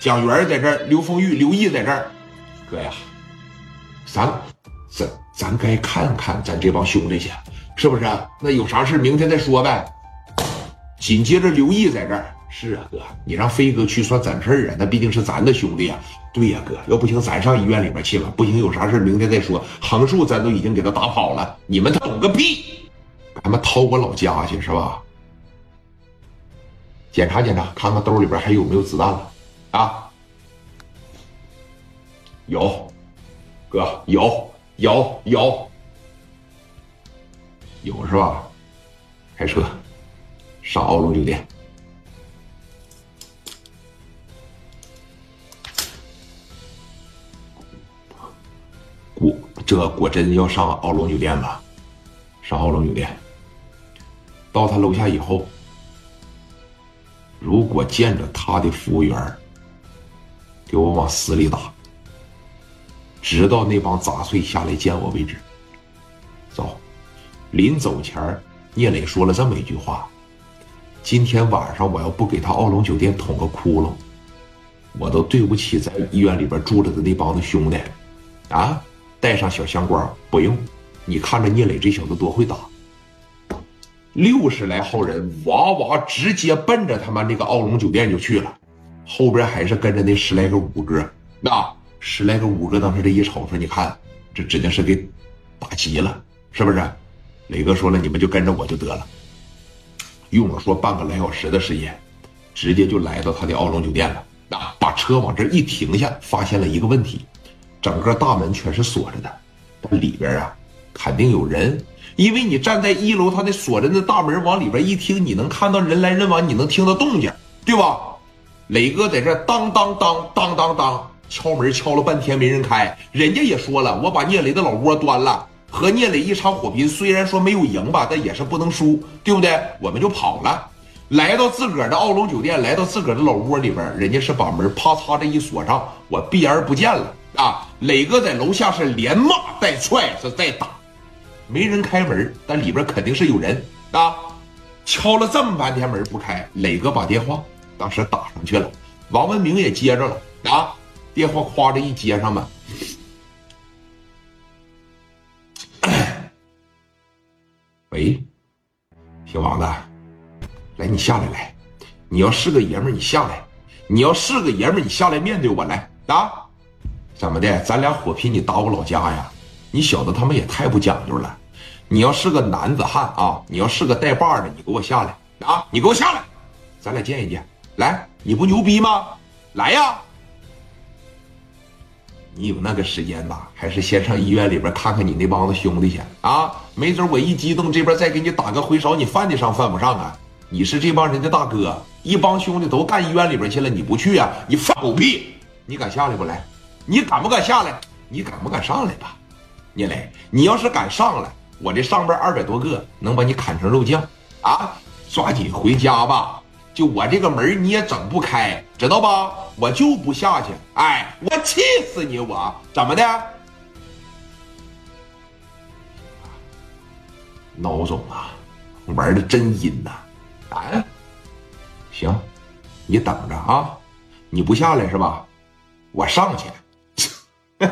蒋元在这儿，刘丰玉、刘毅在这儿。哥呀，咱咱咱该看看咱这帮兄弟去，是不是？那有啥事明天再说呗。紧接着刘毅在这儿。是啊，哥，你让飞哥去算咱事儿啊？那毕竟是咱的兄弟呀。对呀，哥，要不行咱上医院里面去吧。不行，有啥事明天再说。横竖咱都已经给他打跑了，你们他懂个屁！他妈掏我老家去是吧？检查检查，看看兜里边还有没有子弹了啊？有，哥，有有有有是吧？开车上奥龙酒店。果这果真要上奥龙酒店吧，上奥龙酒店。到他楼下以后，如果见着他的服务员，给我往死里打，直到那帮杂碎下来见我为止。走，临走前，聂磊说了这么一句话：今天晚上我要不给他奥龙酒店捅个窟窿，我都对不起在医院里边住着的那帮子兄弟，啊！带上小香瓜不用，你看着聂磊这小子多会打，六十来号人哇哇直接奔着他妈那个奥龙酒店就去了，后边还是跟着那十来个五哥，那十来个五哥当时这一瞅说，你看这指定是给打急了，是不是？磊哥说了，你们就跟着我就得了，用了说半个来小时的时间，直接就来到他的奥龙酒店了，啊，把车往这一停下，发现了一个问题。整个大门全是锁着的，但里边啊肯定有人，因为你站在一楼，他那锁着的大门往里边一听，你能看到人来人往，你能听到动静，对吧？磊哥在这当当当当当当敲门，敲了半天没人开，人家也说了，我把聂磊的老窝端了，和聂磊一场火拼，虽然说没有赢吧，但也是不能输，对不对？我们就跑了，来到自个儿的奥龙酒店，来到自个儿的老窝里边，人家是把门啪嚓这一锁上，我避而不见了。啊，磊哥在楼下是连骂带踹是在打，没人开门，但里边肯定是有人啊。敲了这么半天门不开，磊哥把电话当时打上去了，王文明也接着了啊，电话夸着一接上嘛。喂，姓王的，来你下来来，你要是个爷们儿你下来，你要是个爷们儿你下来面对我来啊。怎么的？咱俩火拼，你打我老家呀？你小子他妈也太不讲究了！你要是个男子汉啊，你要是个带把的，你给我下来啊！你给我下来，咱俩见一见。来，你不牛逼吗？来呀！你有那个时间吧？还是先上医院里边看看你那帮子兄弟去啊？没准我一激动，这边再给你打个回勺，你犯得上犯不上啊？你是这帮人的大哥，一帮兄弟都干医院里边去了，你不去啊？你放狗屁！你敢下来不来？你敢不敢下来？你敢不敢上来吧，聂磊？你要是敢上来，我这上边二百多个能把你砍成肉酱啊！抓紧回家吧，就我这个门你也整不开，知道吧？我就不下去，哎，我气死你！我怎么的？孬种啊，玩的真阴呐！啊，行，你等着啊，你不下来是吧？我上去。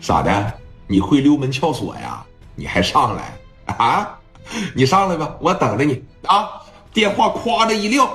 咋的？你会溜门撬锁呀？你还上来啊？你上来吧，我等着你啊！电话夸的一撂，